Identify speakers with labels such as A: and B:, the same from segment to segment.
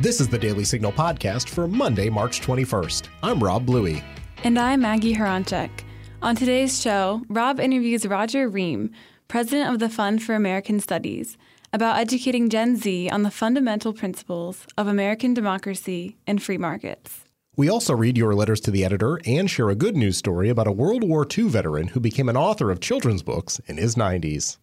A: This is the Daily Signal podcast for Monday, March 21st. I'm Rob Bluey.
B: And I'm Maggie Horanchek. On today's show, Rob interviews Roger Ream, president of the Fund for American Studies, about educating Gen Z on the fundamental principles of American democracy and free markets.
A: We also read your letters to the editor and share a good news story about a World War II veteran who became an author of children's books in his 90s.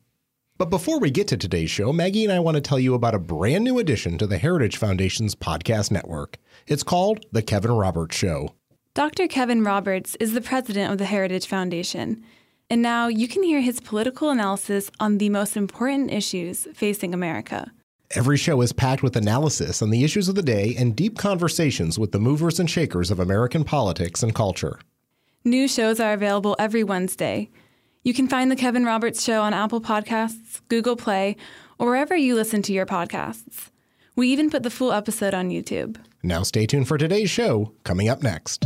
A: But before we get to today's show, Maggie and I want to tell you about a brand new addition to the Heritage Foundation's podcast network. It's called The Kevin Roberts Show.
B: Dr. Kevin Roberts is the president of the Heritage Foundation, and now you can hear his political analysis on the most important issues facing America.
A: Every show is packed with analysis on the issues of the day and deep conversations with the movers and shakers of American politics and culture.
B: New shows are available every Wednesday. You can find The Kevin Roberts Show on Apple Podcasts, Google Play, or wherever you listen to your podcasts. We even put the full episode on YouTube.
A: Now, stay tuned for today's show, coming up next.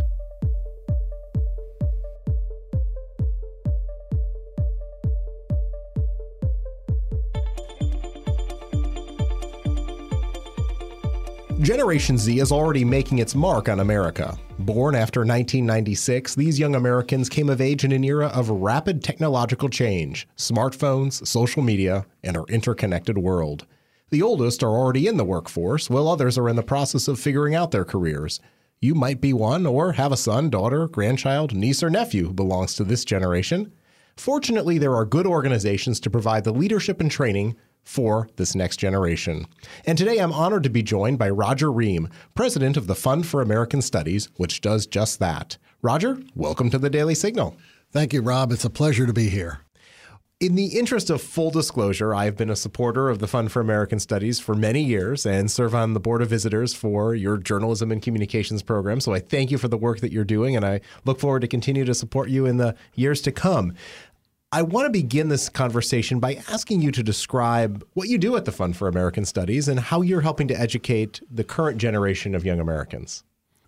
A: Generation Z is already making its mark on America. Born after 1996, these young Americans came of age in an era of rapid technological change smartphones, social media, and our interconnected world. The oldest are already in the workforce, while others are in the process of figuring out their careers. You might be one or have a son, daughter, grandchild, niece, or nephew who belongs to this generation. Fortunately, there are good organizations to provide the leadership and training for this next generation. And today I'm honored to be joined by Roger Ream, president of the Fund for American Studies, which does just that. Roger, welcome to the Daily Signal.
C: Thank you, Rob. It's a pleasure to be here.
A: In the interest of full disclosure, I've been a supporter of the Fund for American Studies for many years and serve on the Board of Visitors for your journalism and communications program. So I thank you for the work that you're doing, and I look forward to continue to support you in the years to come. I want to begin this conversation by asking you to describe what you do at the Fund for American Studies and how you're helping to educate the current generation of young Americans.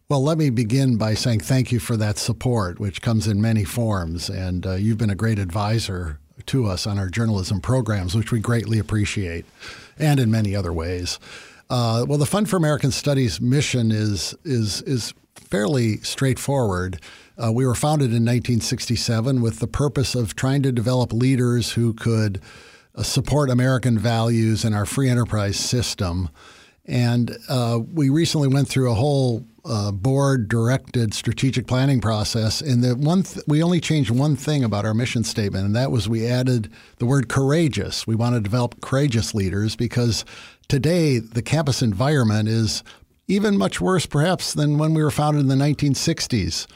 C: Well, let me begin by saying thank you for that support, which comes in many forms. And uh, you've been a great advisor to us on our journalism programs, which we greatly appreciate, and in many other ways. Uh, well, the Fund for American Studies mission is, is, is fairly straightforward. Uh, we were founded in 1967 with the purpose of trying to develop leaders who could uh, support American values and our free enterprise system. And uh, we recently went through a whole uh, board directed strategic planning process. And the one th- we only changed one thing about our mission statement, and that was we added the word courageous. We want to develop courageous leaders because today the campus environment is even much worse, perhaps, than when we were founded in the 1960s.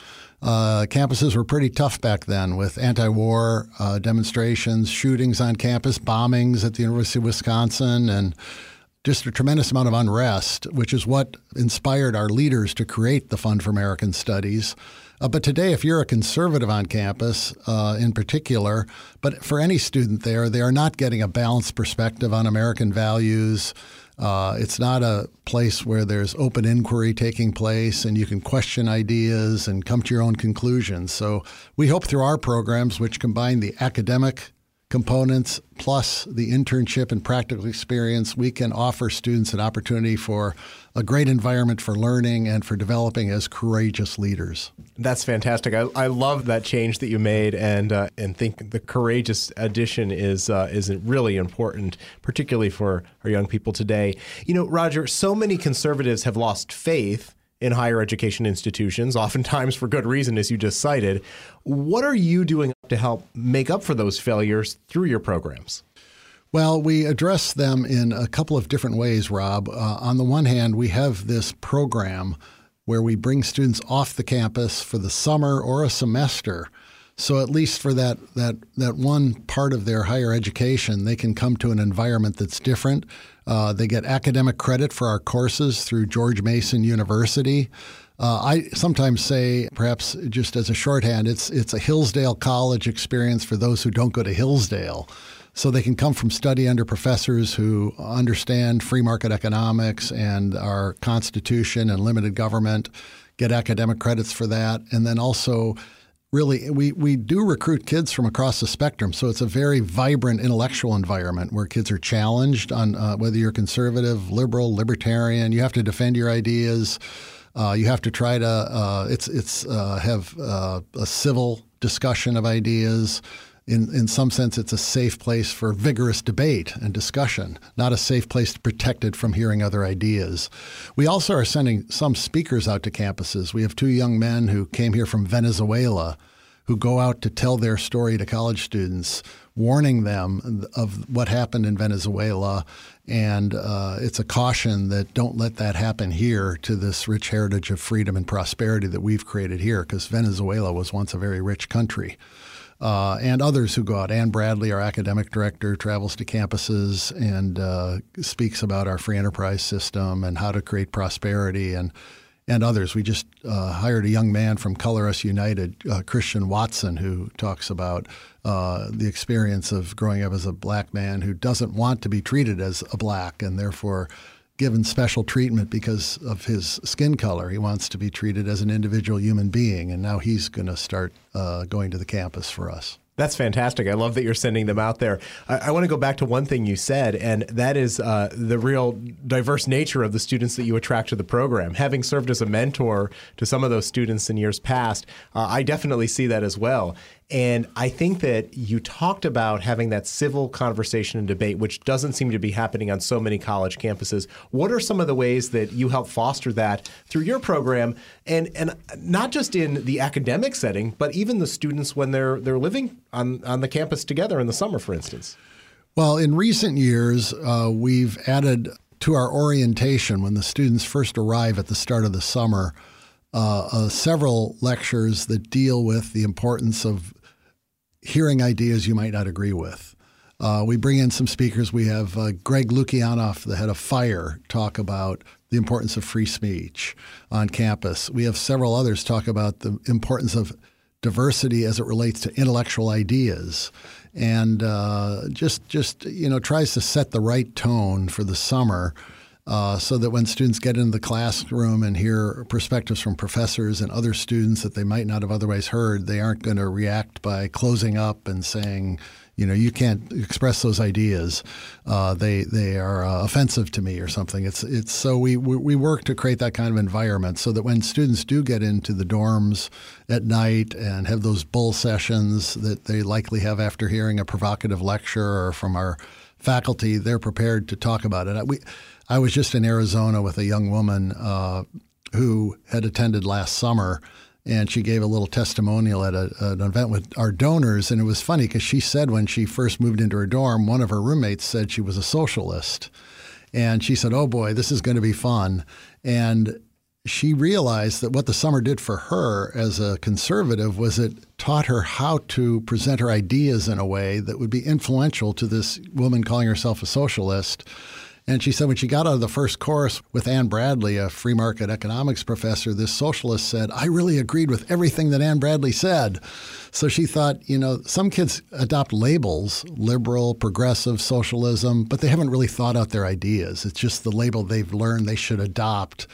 C: Uh, campuses were pretty tough back then with anti war uh, demonstrations, shootings on campus, bombings at the University of Wisconsin, and just a tremendous amount of unrest, which is what inspired our leaders to create the Fund for American Studies. Uh, but today, if you're a conservative on campus uh, in particular, but for any student there, they are not getting a balanced perspective on American values. Uh, it's not a place where there's open inquiry taking place and you can question ideas and come to your own conclusions. So we hope through our programs, which combine the academic components plus the internship and practical experience, we can offer students an opportunity for a great environment for learning and for developing as courageous leaders.
A: That's fantastic. I, I love that change that you made, and uh, and think the courageous addition is uh, is really important, particularly for our young people today. You know, Roger, so many conservatives have lost faith in higher education institutions, oftentimes for good reason, as you just cited. What are you doing to help make up for those failures through your programs?
C: Well, we address them in a couple of different ways, Rob. Uh, on the one hand, we have this program where we bring students off the campus for the summer or a semester. So at least for that that that one part of their higher education, they can come to an environment that's different. Uh, they get academic credit for our courses through George Mason University. Uh, I sometimes say, perhaps just as a shorthand, it's it's a Hillsdale College experience for those who don't go to Hillsdale. So they can come from study under professors who understand free market economics and our Constitution and limited government, get academic credits for that, and then also really we, we do recruit kids from across the spectrum. So it's a very vibrant intellectual environment where kids are challenged on uh, whether you're conservative liberal libertarian you have to defend your ideas. Uh, you have to try to uh, it's it's uh, have uh, a civil discussion of ideas in, in some sense, it's a safe place for vigorous debate and discussion, not a safe place protected from hearing other ideas. We also are sending some speakers out to campuses. We have two young men who came here from Venezuela who go out to tell their story to college students, warning them of what happened in Venezuela. And uh, it's a caution that don't let that happen here to this rich heritage of freedom and prosperity that we've created here, because Venezuela was once a very rich country uh, and others who go out. Anne Bradley, our academic director, travels to campuses and uh, speaks about our free enterprise system and how to create prosperity and and others. We just uh, hired a young man from Color Us United, uh, Christian Watson, who talks about uh, the experience of growing up as a black man who doesn't want to be treated as a black and therefore given special treatment because of his skin color. He wants to be treated as an individual human being, and now he's going to start uh, going to the campus for us.
A: That's fantastic. I love that you're sending them out there. I, I want to go back to one thing you said, and that is uh, the real diverse nature of the students that you attract to the program. Having served as a mentor to some of those students in years past, uh, I definitely see that as well. And I think that you talked about having that civil conversation and debate, which doesn't seem to be happening on so many college campuses. What are some of the ways that you help foster that through your program, and and not just in the academic setting, but even the students when they're they're living on on the campus together in the summer, for instance?
C: Well, in recent years, uh, we've added to our orientation when the students first arrive at the start of the summer. Uh, uh, several lectures that deal with the importance of hearing ideas you might not agree with. Uh, we bring in some speakers. We have uh, Greg Lukianoff, the head of FIRE, talk about the importance of free speech on campus. We have several others talk about the importance of diversity as it relates to intellectual ideas, and uh, just just you know tries to set the right tone for the summer uh, so that when students get into the classroom and hear perspectives from professors and other students that they might not have otherwise heard, they aren't going to react by closing up and saying, you know, you can't express those ideas. Uh, they they are uh, offensive to me or something. It's it's so we, we we work to create that kind of environment so that when students do get into the dorms at night and have those bull sessions that they likely have after hearing a provocative lecture or from our faculty, they're prepared to talk about it. We I was just in Arizona with a young woman uh, who had attended last summer, and she gave a little testimonial at a, an event with our donors. And it was funny because she said when she first moved into her dorm, one of her roommates said she was a socialist. And she said, Oh boy, this is going to be fun. And she realized that what the summer did for her as a conservative was it taught her how to present her ideas in a way that would be influential to this woman calling herself a socialist and she said when she got out of the first course with Anne Bradley, a free market economics professor, this socialist said, I really agreed with everything that Anne Bradley said. So she thought, you know, some kids adopt labels, liberal, progressive, socialism, but they haven't really thought out their ideas. It's just the label they've learned they should adopt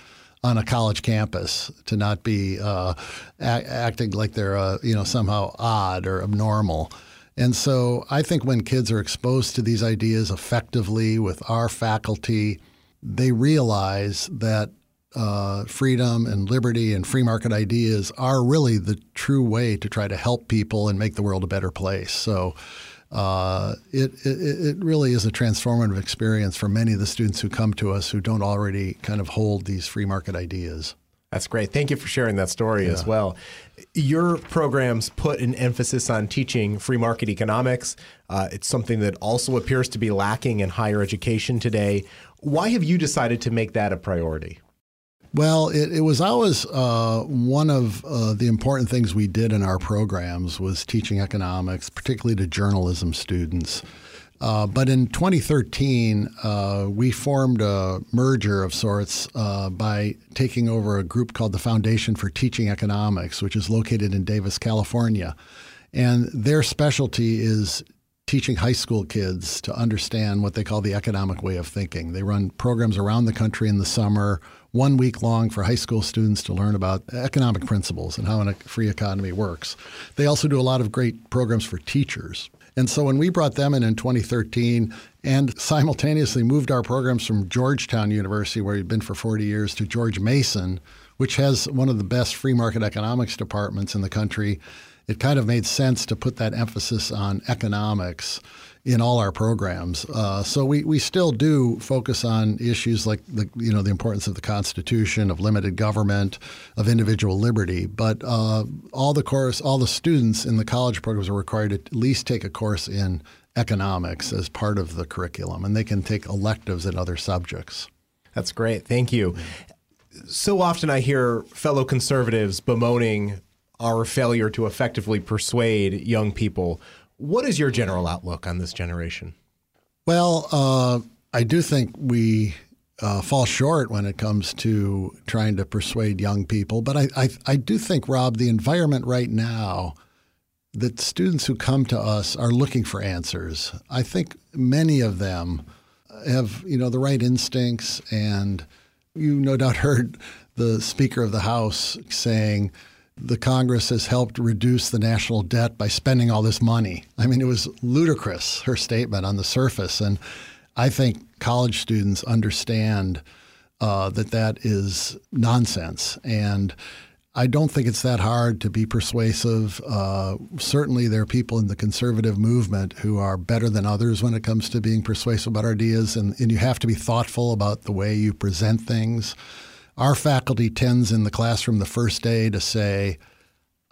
C: on a college campus to not be uh, a- acting like they're, uh, you know, somehow odd or abnormal. And so I think when kids are exposed to these ideas effectively with our faculty, they realize that uh, freedom and liberty and free market ideas are really the true way to try to help people and make the world a better place. So uh, it, it, it really is a transformative experience for many of the students who come to us who don't already kind of hold these free market ideas.
A: That's great. Thank you for sharing that story yeah. as well. Your programs put an emphasis on teaching free market economics. Uh, it's something that also appears to be lacking in higher education today. Why have you decided to make that a priority?
C: Well, it, it was always uh, one of uh, the important things we did in our programs was teaching economics, particularly to journalism students. Uh, but in 2013, uh, we formed a merger of sorts uh, by taking over a group called the Foundation for Teaching Economics, which is located in Davis, California. And their specialty is teaching high school kids to understand what they call the economic way of thinking. They run programs around the country in the summer, one week long for high school students to learn about economic principles and how a free economy works. They also do a lot of great programs for teachers. And so when we brought them in in 2013 and simultaneously moved our programs from Georgetown University, where we'd been for 40 years, to George Mason, which has one of the best free market economics departments in the country, it kind of made sense to put that emphasis on economics in all our programs. Uh, so we, we still do focus on issues like the you know the importance of the Constitution, of limited government, of individual liberty. But uh, all the course, all the students in the college programs are required to at least take a course in economics as part of the curriculum, and they can take electives in other subjects.
A: That's great. Thank you. So often I hear fellow conservatives bemoaning our failure to effectively persuade young people. What is your general outlook on this generation?
C: Well, uh, I do think we uh, fall short when it comes to trying to persuade young people. But I, I, I do think, Rob, the environment right now that students who come to us are looking for answers. I think many of them have, you know, the right instincts, and you no doubt heard the Speaker of the House saying the Congress has helped reduce the national debt by spending all this money. I mean, it was ludicrous, her statement on the surface. And I think college students understand uh, that that is nonsense. And I don't think it's that hard to be persuasive. Uh, certainly, there are people in the conservative movement who are better than others when it comes to being persuasive about ideas, and, and you have to be thoughtful about the way you present things. Our faculty tends in the classroom the first day to say,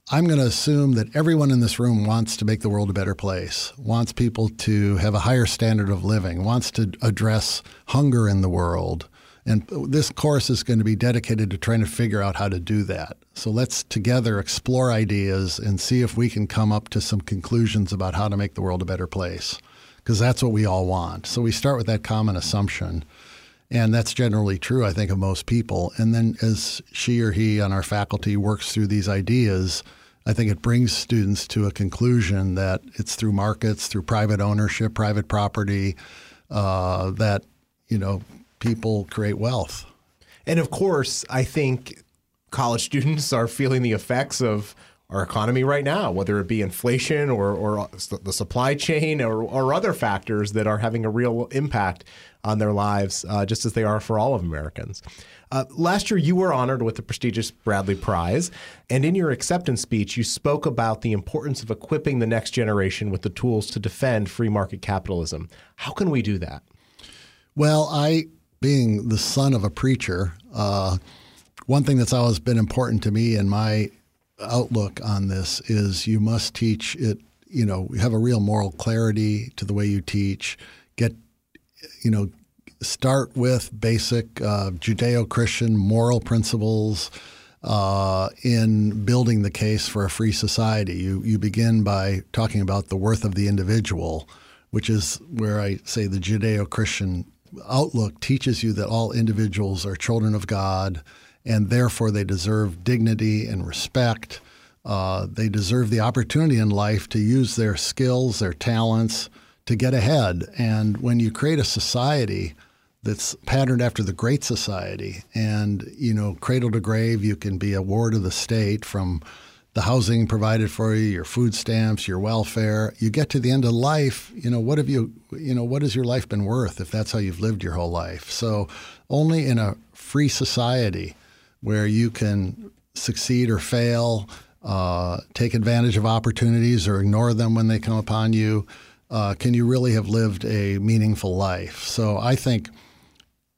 C: I'm going to assume that everyone in this room wants to make the world a better place, wants people to have a higher standard of living, wants to address hunger in the world. And this course is going to be dedicated to trying to figure out how to do that. So let's together explore ideas and see if we can come up to some conclusions about how to make the world a better place, because that's what we all want. So we start with that common assumption. And that's generally true, I think, of most people. And then as she or he on our faculty works through these ideas, I think it brings students to a conclusion that it's through markets, through private ownership, private property, uh, that you know people create wealth.
A: And of course, I think college students are feeling the effects of our economy right now, whether it be inflation or, or the supply chain or, or other factors that are having a real impact on their lives, uh, just as they are for all of Americans. Uh, last year, you were honored with the prestigious Bradley Prize, and in your acceptance speech, you spoke about the importance of equipping the next generation with the tools to defend free market capitalism. How can we do that?
C: Well, I, being the son of a preacher, uh, one thing that's always been important to me in my outlook on this is you must teach it, you know, have a real moral clarity to the way you teach, get you know, start with basic uh, Judeo-Christian moral principles uh, in building the case for a free society. You you begin by talking about the worth of the individual, which is where I say the Judeo-Christian outlook teaches you that all individuals are children of God, and therefore they deserve dignity and respect. Uh, they deserve the opportunity in life to use their skills, their talents, to get ahead. And when you create a society that's patterned after the Great Society, and you know, cradle to grave, you can be a ward of the state from the housing provided for you, your food stamps, your welfare. You get to the end of life, you know, what have you, you know, what has your life been worth if that's how you've lived your whole life? So only in a free society where you can succeed or fail, uh, take advantage of opportunities or ignore them when they come upon you, uh, can you really have lived a meaningful life? So I think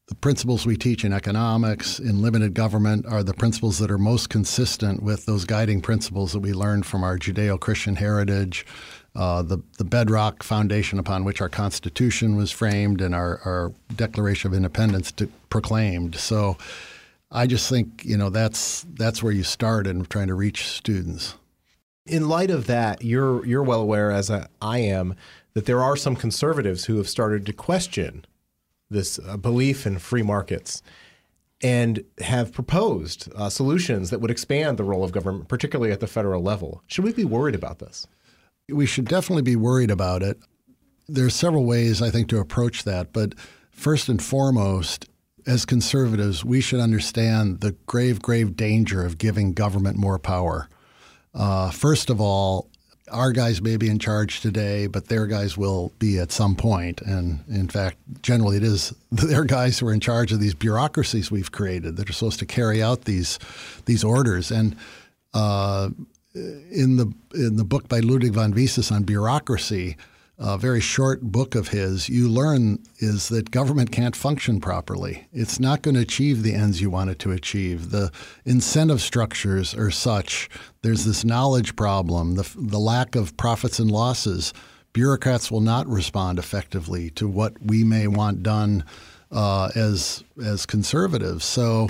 C: the principles we teach in economics, in limited government, are the principles that are most consistent with those guiding principles that we learned from our Judeo Christian heritage, uh, the, the bedrock foundation upon which our Constitution was framed and our, our Declaration of Independence proclaimed. So I just think you know that's that's where you start in trying to reach students.
A: In light of that, you're you're well aware, as I am, that there are some conservatives who have started to question this uh, belief in free markets and have proposed uh, solutions that would expand the role of government, particularly at the federal level. Should we be worried about this?
C: We should definitely be worried about it. there's several ways I think to approach that, but first and foremost, as conservatives, we should understand the grave, grave danger of giving government more power. Uh, first of all, our guys may be in charge today, but their guys will be at some point. And in fact, generally it is their guys who are in charge of these bureaucracies we've created that are supposed to carry out these these orders. And uh, in the in the book by Ludwig von Mises on bureaucracy, a very short book of his, you learn is that government can't function properly. It's not going to achieve the ends you want it to achieve. The incentive structures are such. There's this knowledge problem, the, the lack of profits and losses. Bureaucrats will not respond effectively to what we may want done uh, as as conservatives. So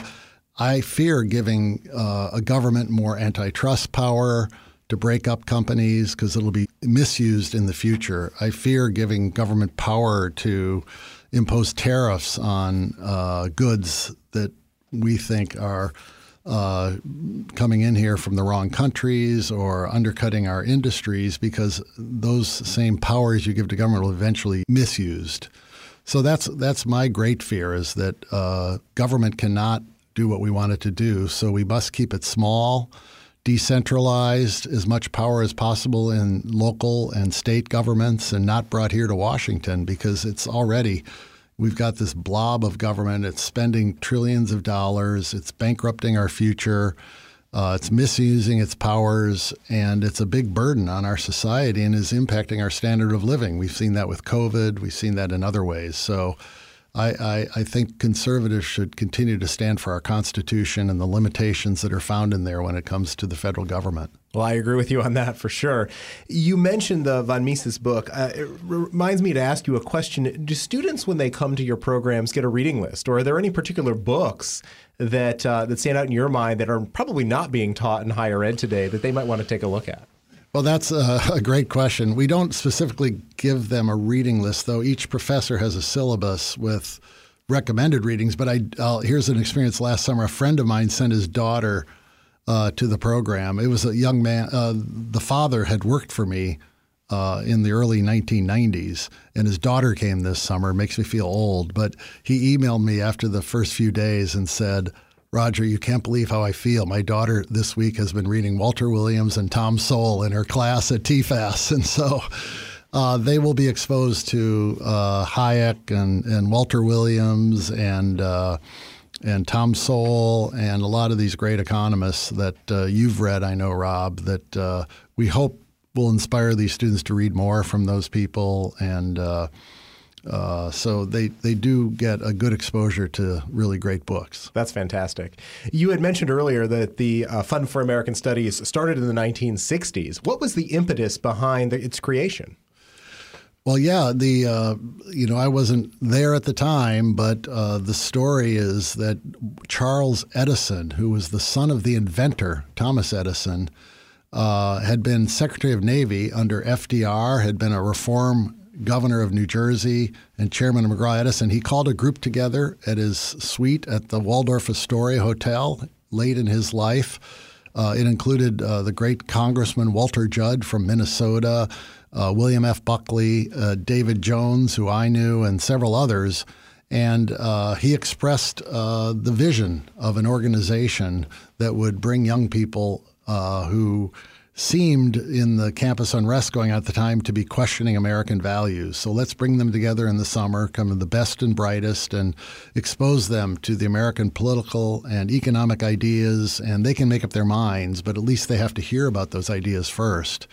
C: I fear giving uh, a government more antitrust power to break up companies because it'll be misused in the future. I fear giving government power to impose tariffs on uh, goods that we think are uh, coming in here from the wrong countries or undercutting our industries because those same powers you give to government will eventually misused. So that's that's my great fear is that uh, government cannot do what we want it to do. So we must keep it small decentralized as much power as possible in local and state governments and not brought here to Washington because it's already we've got this blob of government. It's spending trillions of dollars. It's bankrupting our future. Uh, it's misusing its powers, and it's a big burden on our society and is impacting our standard of living. We've seen that with COVID. We've seen that in other ways. So I, I, I, think conservatives should continue to stand for our Constitution and the limitations that are found in there when it comes to the federal government.
A: Well, I agree with you on that for sure. You mentioned the von Mises book. Uh, it reminds me to ask you a question. Do students, when they come to your programs, get a reading list, or are there any particular books that uh, that stand out in your mind that are probably not being taught in higher ed today that they might want to take a look at?
C: Well, that's a, a, great question. We don't specifically give them a reading list, though. Each professor has a syllabus with recommended readings. But I, I'll, here's an experience last summer. A friend of mine sent his daughter uh, to the program. It was a young man. Uh, the father had worked for me uh, in the early 1990s, and his daughter came this summer. Makes me feel old, but he emailed me after the first few days and said, Roger, you can't believe how I feel. My daughter this week has been reading Walter Williams and Tom Sowell in her class at TFAS. And so uh, they will be exposed to uh, Hayek and, and Walter Williams and, uh, and Tom Sowell and a lot of these great economists that uh, you've read, I know, Rob, that uh, we hope will inspire these students to read more from those people and uh, so they, they do get a good exposure to really great books.
A: That's fantastic. You had mentioned earlier that the uh, Fund for American Studies started in the 1960s. What was the impetus behind the, its creation?
C: Well, yeah, the uh, you know I wasn't there at the time, but uh, the story is that Charles Edison, who was the son of the inventor Thomas Edison, uh, had been Secretary of Navy under FDR, had been a reform governor of New Jersey and chairman of McGraw Edison, he called a group together at his suite at the Waldorf Astoria Hotel late in his life. Uh, it included uh, the great Congressman Walter Judd from Minnesota, uh, William F. Buckley, uh, David Jones, who I knew, and several others. And uh, he expressed uh, the vision of an organization that would bring young people who seemed in the campus unrest going on at the time to be questioning American values. So let's bring them together in the summer, come the best and brightest, and expose them to the American political and economic ideas. And they can make up their minds, but at least they have to hear about those ideas first.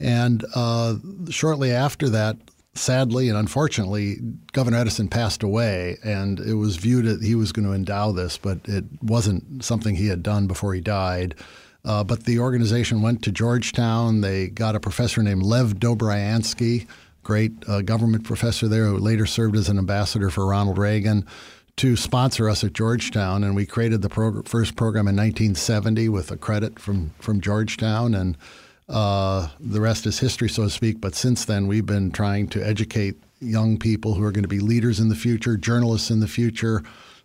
C: And uh, shortly after that, sadly and unfortunately, Governor Edison passed away, and it was viewed that he was going to endow this, but it wasn't something he had done before he died. Uh, but the organization went to Georgetown. They got a professor named Lev Dobriansky, great uh, government professor there, who later served as an ambassador for Ronald Reagan, to sponsor us at Georgetown. And we created the prog- first program in 1970 with a credit from, from Georgetown. And uh, the rest is history, so to speak. But since then, we've been trying to educate young people who are going to be leaders in the future, journalists in the future,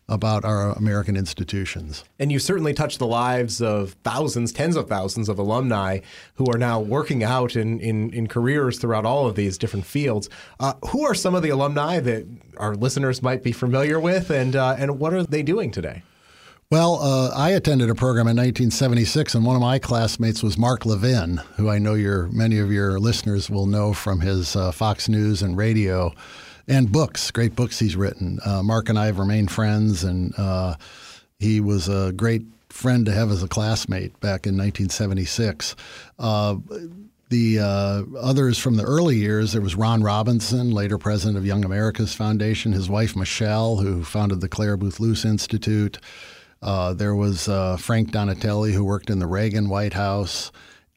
C: about our American institutions.
A: And you certainly touched the lives of thousands, tens of thousands of alumni who are now working out in, in, in careers throughout all of these different fields. Uh, who are some of the alumni that our listeners might be familiar with, and, uh, and what are they doing today?
C: Well, uh, I attended a program in 1976, and one of my classmates was Mark Levin, who I know your many of your listeners will know from his uh, Fox News and radio and books, great books he's written. Uh, Mark and I have remained friends, and uh, he was a great friend to have as a classmate back in 1976. Uh, the uh, others from the early years, there was Ron Robinson, later president of Young America's Foundation, his wife Michelle, who founded the Clare Boothe Luce Institute. Uh, there was uh, Frank Donatelli, who worked in the Reagan White House.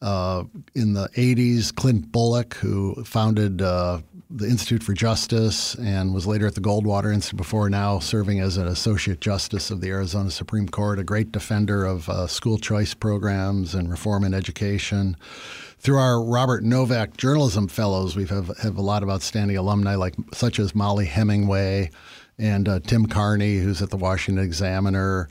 C: Uh, in the 80s, Clint Bolick, who founded uh, the Institute for Justice and was later at the Goldwater Institute before now serving as an Associate Justice of the Arizona Supreme Court, a great defender of uh, school choice programs and reform in education. Through our Robert Novak Journalism Fellows, we have, have a lot of outstanding alumni, like such as Mollie Hemingway and uh, Tim Carney, who's at the Washington Examiner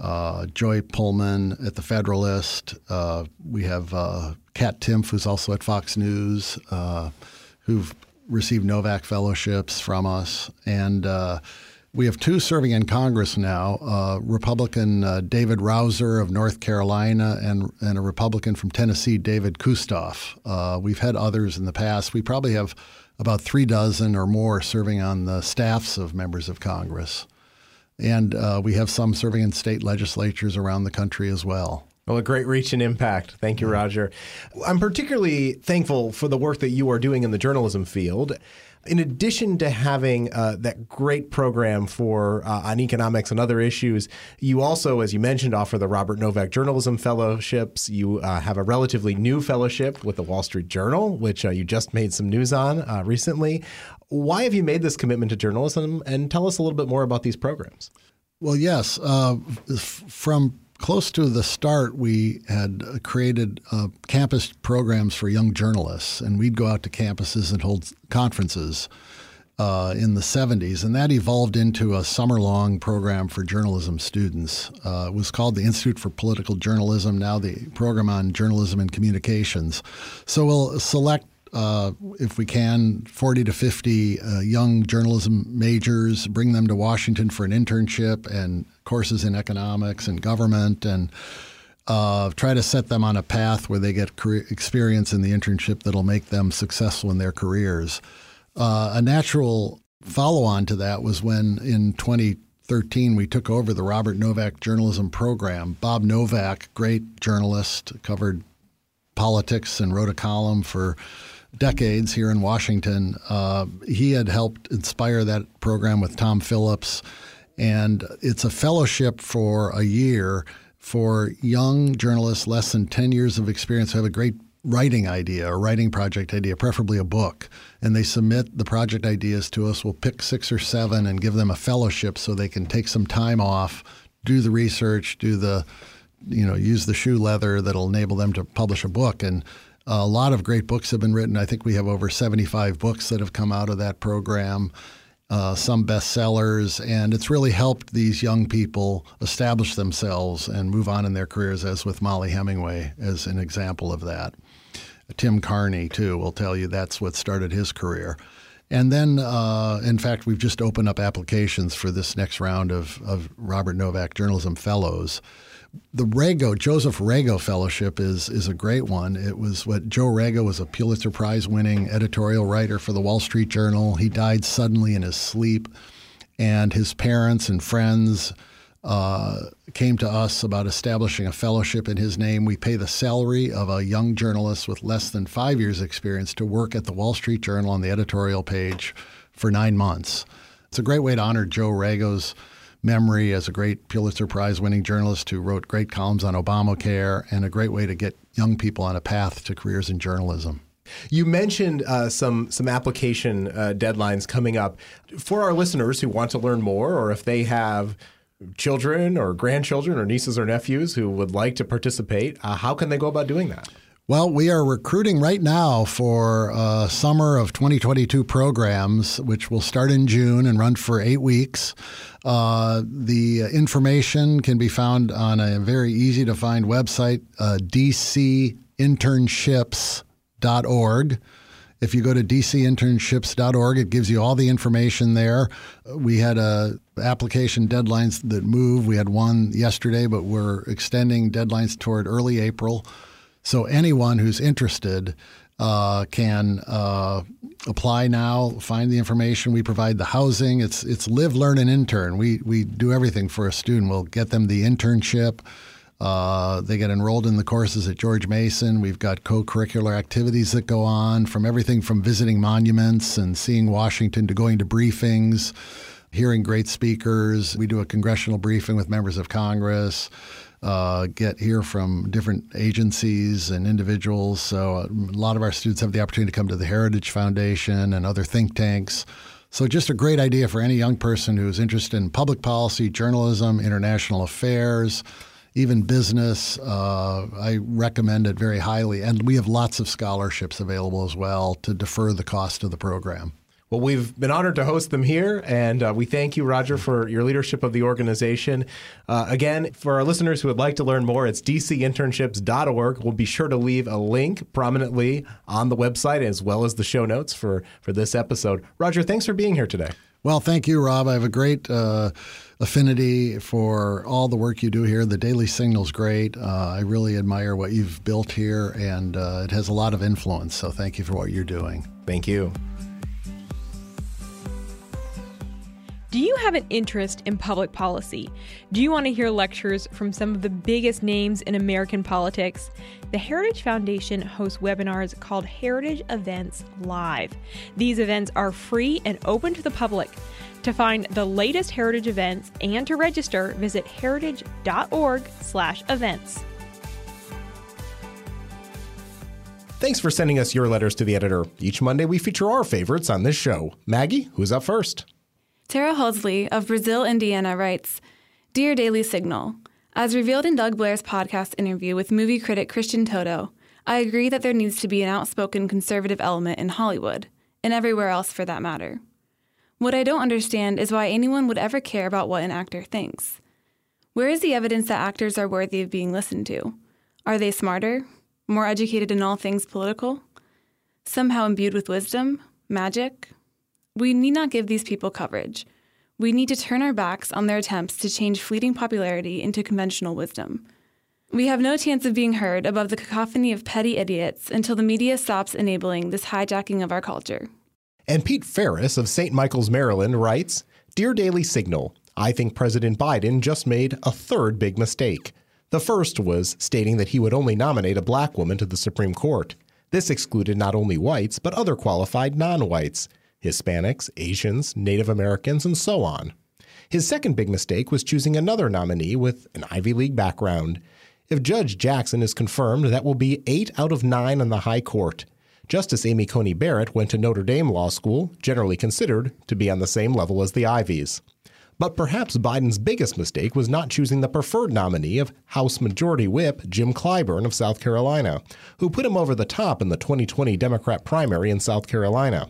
C: uh, Joy Pullmann at the Federalist. Uh, we have uh, Kat Timpf, who's also at Fox News, uh, who've received Novak fellowships from us, and uh, we have two serving in Congress now: uh, Republican David Rouzer of North Carolina, and and a Republican from Tennessee, David Kustoff. we've had others in the past. We probably have about three dozen or more serving on the staffs of members of Congress and uh, we have some serving in state legislatures around the country as well.
A: Well, a great reach and impact. Thank you, Roger. I'm particularly thankful for the work that you are doing in the journalism field. In addition to having uh, that great program for uh, on economics and other issues, you also, as you mentioned, offer the Robert Novak Journalism Fellowships. You uh, have a relatively new fellowship with the Wall Street Journal, which uh, you just made some news on uh, recently. Why have you made this commitment to journalism? And tell us a little bit more about these programs.
C: Well, yes. Uh, from close to the start, we had created uh, campus programs for young journalists, and we'd go out to campuses and hold conferences uh, in the 70s, and that evolved into a summer long program for journalism students. Uh, it was called the Institute for Political Journalism, now the Program on Journalism and Communications. So we'll select uh, if we can, 40 to 50 uh, young journalism majors, bring them to Washington for an internship and courses in economics and government, and uh, try to set them on a path where they get career experience in the internship that'll make them successful in their careers. Uh, a natural follow on to that was when in 2013 we took over the Robert Novak journalism program. Bob Novak, great journalist, covered politics and wrote a column for decades here in Washington. Uh, he had helped inspire that program with Tom Phillips, and it's a fellowship for a year for young journalists less than 10 years of experience who have a great writing idea or writing project idea, preferably a book, and they submit the project ideas to us. We'll pick six or seven and give them a fellowship so they can take some time off, do the research, do the you know, use the shoe leather that'll enable them to publish a book. And a lot of great books have been written. I think we have over 75 books that have come out of that program, uh, some bestsellers, and it's really helped these young people establish themselves and move on in their careers, as with Mollie Hemingway as an example of that. Tim Carney, too, will tell you that's what started his career. And then, uh, in fact, we've just opened up applications for this next round of, of Robert Novak Journalism Fellows the Rago Joseph Rago Fellowship is is a great one. It was what Joe Rago was a Pulitzer Prize winning editorial writer for the Wall Street Journal. He died suddenly in his sleep, and his parents and friends uh, came to us about establishing a fellowship in his name. We pay the salary of a young journalist with less than five years' experience to work at the Wall Street Journal on the editorial page for nine months. It's a great way to honor Joe Rago's memory as a great Pulitzer Prize winning journalist who wrote great columns on Obamacare and a great way to get young people on a path to careers in journalism.
A: You mentioned uh, some some application uh, deadlines coming up for our listeners who want to learn more, or if they have children or grandchildren or nieces or nephews who would like to participate. Uh, how can they go about doing that?
C: Well, we are recruiting right now for uh, summer of 2022 programs, which will start in June and run for eight weeks. Uh, the information can be found on a very easy to find website, uh, dcinternships.org. If you go to dcinternships.org, it gives you all the information there. We had a application deadlines that move. We had one yesterday, but we're extending deadlines toward early April. So anyone who's interested uh, can uh, apply now. Find the information. We provide the housing. It's it's live, learn, and intern. We we do everything for a student. We'll get them the internship. Uh, they get enrolled in the courses at George Mason. We've got co-curricular activities that go on, from everything from visiting monuments and seeing Washington to going to briefings, hearing great speakers. We do a congressional briefing with members of Congress uh, get here from different agencies and individuals. So uh, a lot of our students have the opportunity to come to the Heritage Foundation and other think tanks. So just a great idea for any young person who's interested in public policy, journalism, international affairs, even business. Uh, I recommend it very highly. And we have lots of scholarships available as well to defer the cost of the program.
A: Well, we've been honored to host them here, and uh, we thank you, Roger, for your leadership of the organization. Uh, again, for our listeners who would like to learn more, it's dcinternships.org. We'll be sure to leave a link prominently on the website as well as the show notes for, for this episode. Roger, thanks for being here today.
C: Well, thank you, Rob. I have a great uh, affinity for all the work you do here. The Daily Signal's great. Uh, I really admire what you've built here, and uh, it has a lot of influence. So thank you for what you're doing.
A: Thank you.
D: Do you have an interest in public policy? Do you want to hear lectures from some of the biggest names in American politics? The Heritage Foundation hosts webinars called Heritage Events Live. These events are free and open to the public. To find the latest heritage events and to register, visit heritage.org/events.
A: Thanks for sending us your letters to the editor. Each Monday we feature our favorites on this show. Maggie, who's up first?
B: Tara Hulsley of Brazil, Indiana writes Dear Daily Signal, as revealed in Doug Blair's podcast interview with movie critic Christian Toto, I agree that there needs to be an outspoken conservative element in Hollywood, and everywhere else for that matter. What I don't understand is why anyone would ever care about what an actor thinks. Where is the evidence that actors are worthy of being listened to? Are they smarter? More educated in all things political? Somehow imbued with wisdom? Magic? We need not give these people coverage. We need to turn our backs on their attempts to change fleeting popularity into conventional wisdom. We have no chance of being heard above the cacophony of petty idiots until the media stops enabling this hijacking of our culture.
A: And Pete Ferris of St. Michael's, Maryland writes Dear Daily Signal, I think President Biden just made a third big mistake. The first was stating that he would only nominate a black woman to the Supreme Court. This excluded not only whites, but other qualified non whites. Hispanics, Asians, Native Americans, and so on. His second big mistake was choosing another nominee with an Ivy League background. If Judge Jackson is confirmed, that will be eight out of nine on the High Court. Justice Amy Coney Barrett went to Notre Dame Law School, generally considered to be on the same level as the Ivies. But perhaps Biden's biggest mistake was not choosing the preferred nominee of House Majority Whip Jim Clyburn of South Carolina, who put him over the top in the 2020 Democrat primary in South Carolina.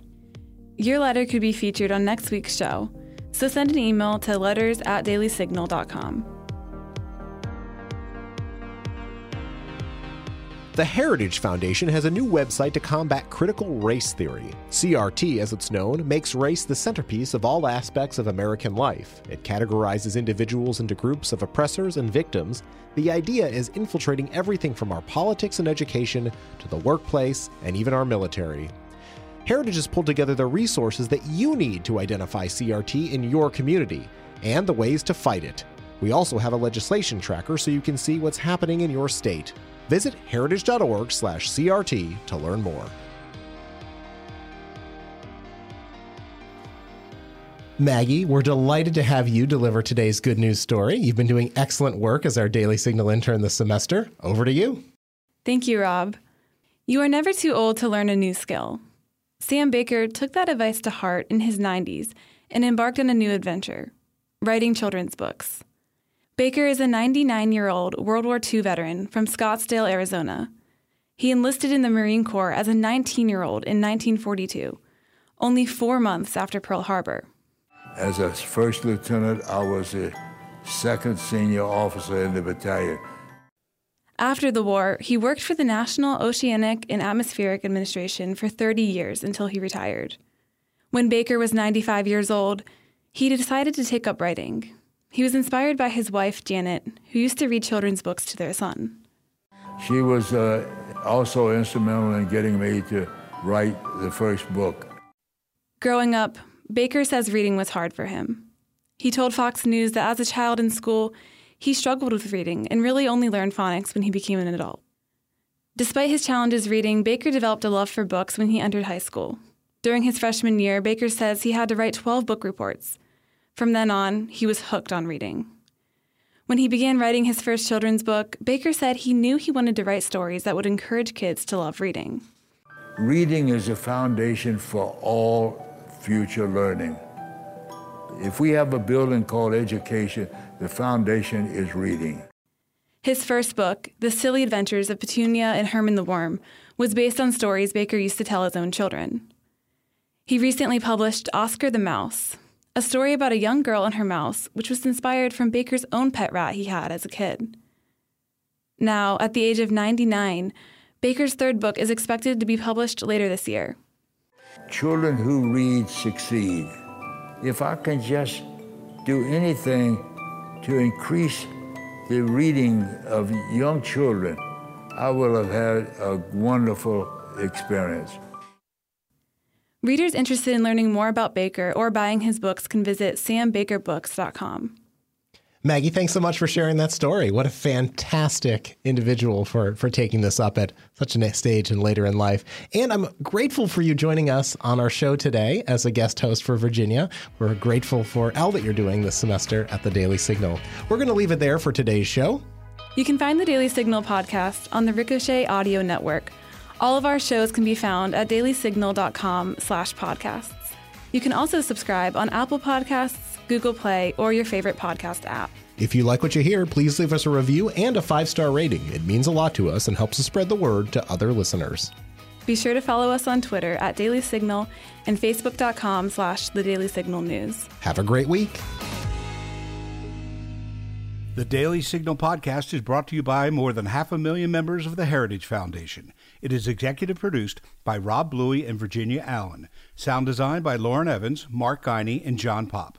B: Your letter could be featured on next week's show, so send an email to letters at dailysignal.com.
E: The Heritage Foundation has a new website to combat critical race theory. CRT, as it's known, makes race the centerpiece of all aspects of American life. It categorizes individuals into groups of oppressors and victims. The idea is infiltrating everything from our politics and education to the workplace and even our military. Heritage has pulled together the resources that you need to identify CRT in your community and the ways to fight it. We also have a legislation tracker so you can see what's happening in your state. Visit heritage.org/crt to learn more.
A: Maggie, we're delighted to have you deliver today's good news story. You've been doing excellent work as our Daily Signal intern this semester. Over to you.
B: Thank you, Rob. You are never too old to learn a new skill. Sam Baker took that advice to heart in his 90s and embarked on a new adventure writing children's books. Baker is a 99 year old World War II veteran from Scottsdale, Arizona. He enlisted in the Marine Corps as a 19 year old in 1942, only four months after Pearl Harbor.
F: As a first lieutenant, I was the second senior officer in the battalion.
B: After the war, he worked for the National Oceanic and Atmospheric Administration for 30 years until he retired. When Baker was 95 years old, he decided to take up writing. He was inspired by his wife, Janet, who used to read children's books to their son.
F: She was uh, also instrumental in getting me to write the first book.
B: Growing up, Baker says reading was hard for him. He told Fox News that as a child in school, he struggled with reading and really only learned phonics when he became an adult. Despite his challenges reading, Baker developed a love for books when he entered high school. During his freshman year, Baker says he had to write 12 book reports. From then on, he was hooked on reading. When he began writing his first children's book, Baker said he knew he wanted to write stories that would encourage kids to love reading.
F: Reading is a foundation for all future learning. If we have a building called education, the foundation is reading.
B: His first book, The Silly Adventures of Petunia and Herman the Worm, was based on stories Baker used to tell his own children. He recently published Oscar the Mouse, a story about a young girl and her mouse, which was inspired from Baker's own pet rat he had as a kid. Now, at the age of 99, Baker's third book is expected to be published later this year.
F: Children who read succeed. If I can just do anything to increase the reading of young children, I will have had a wonderful experience.
B: Readers interested in learning more about Baker or buying his books can visit sambakerbooks.com.
A: Maggie, thanks so much for sharing that story. What a fantastic individual for for taking this up at such a stage and later in life. And I'm grateful for you joining us on our show today as a guest host for Virginia. We're grateful for all that you're doing this semester at the Daily Signal. We're going to leave it there for today's show.
B: You can find the Daily Signal podcast on the Ricochet Audio Network. All of our shows can be found at dailysignal.com slash podcasts. You can also subscribe on Apple Podcasts, Google Play, or your favorite podcast app.
A: If you like what you hear, please leave us a review and a five star rating. It means a lot to us and helps us spread the word to other listeners.
B: Be sure to follow us on Twitter at Daily Signal and Facebook.com slash The Daily Signal News.
A: Have a great week.
G: The Daily Signal podcast is brought to you by more than half a million members of the Heritage Foundation. It is executive produced by Rob Bluey and Virginia Allen. Sound design by Lauren Evans, Mark Geiney, and John Popp.